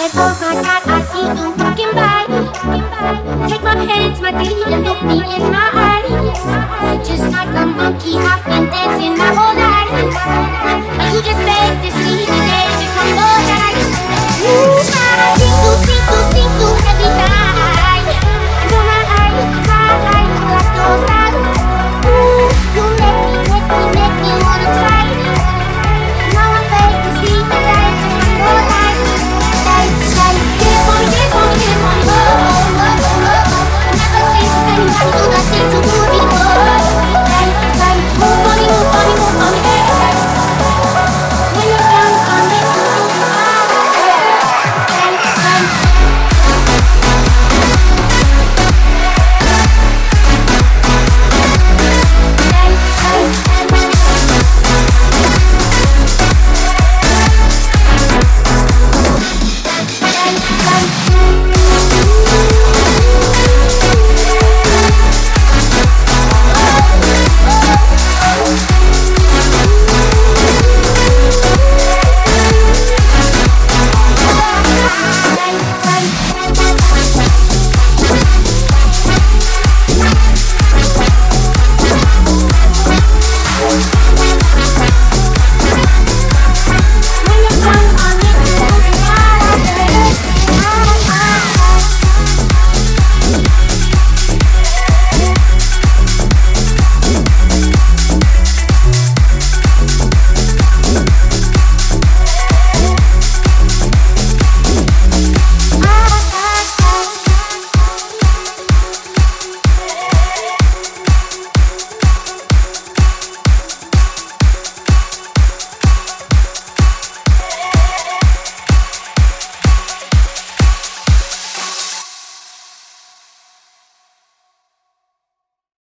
head Oh my God, I see you walking by. Take my hands, my dear, look me in my eyes. Just like a monkey, I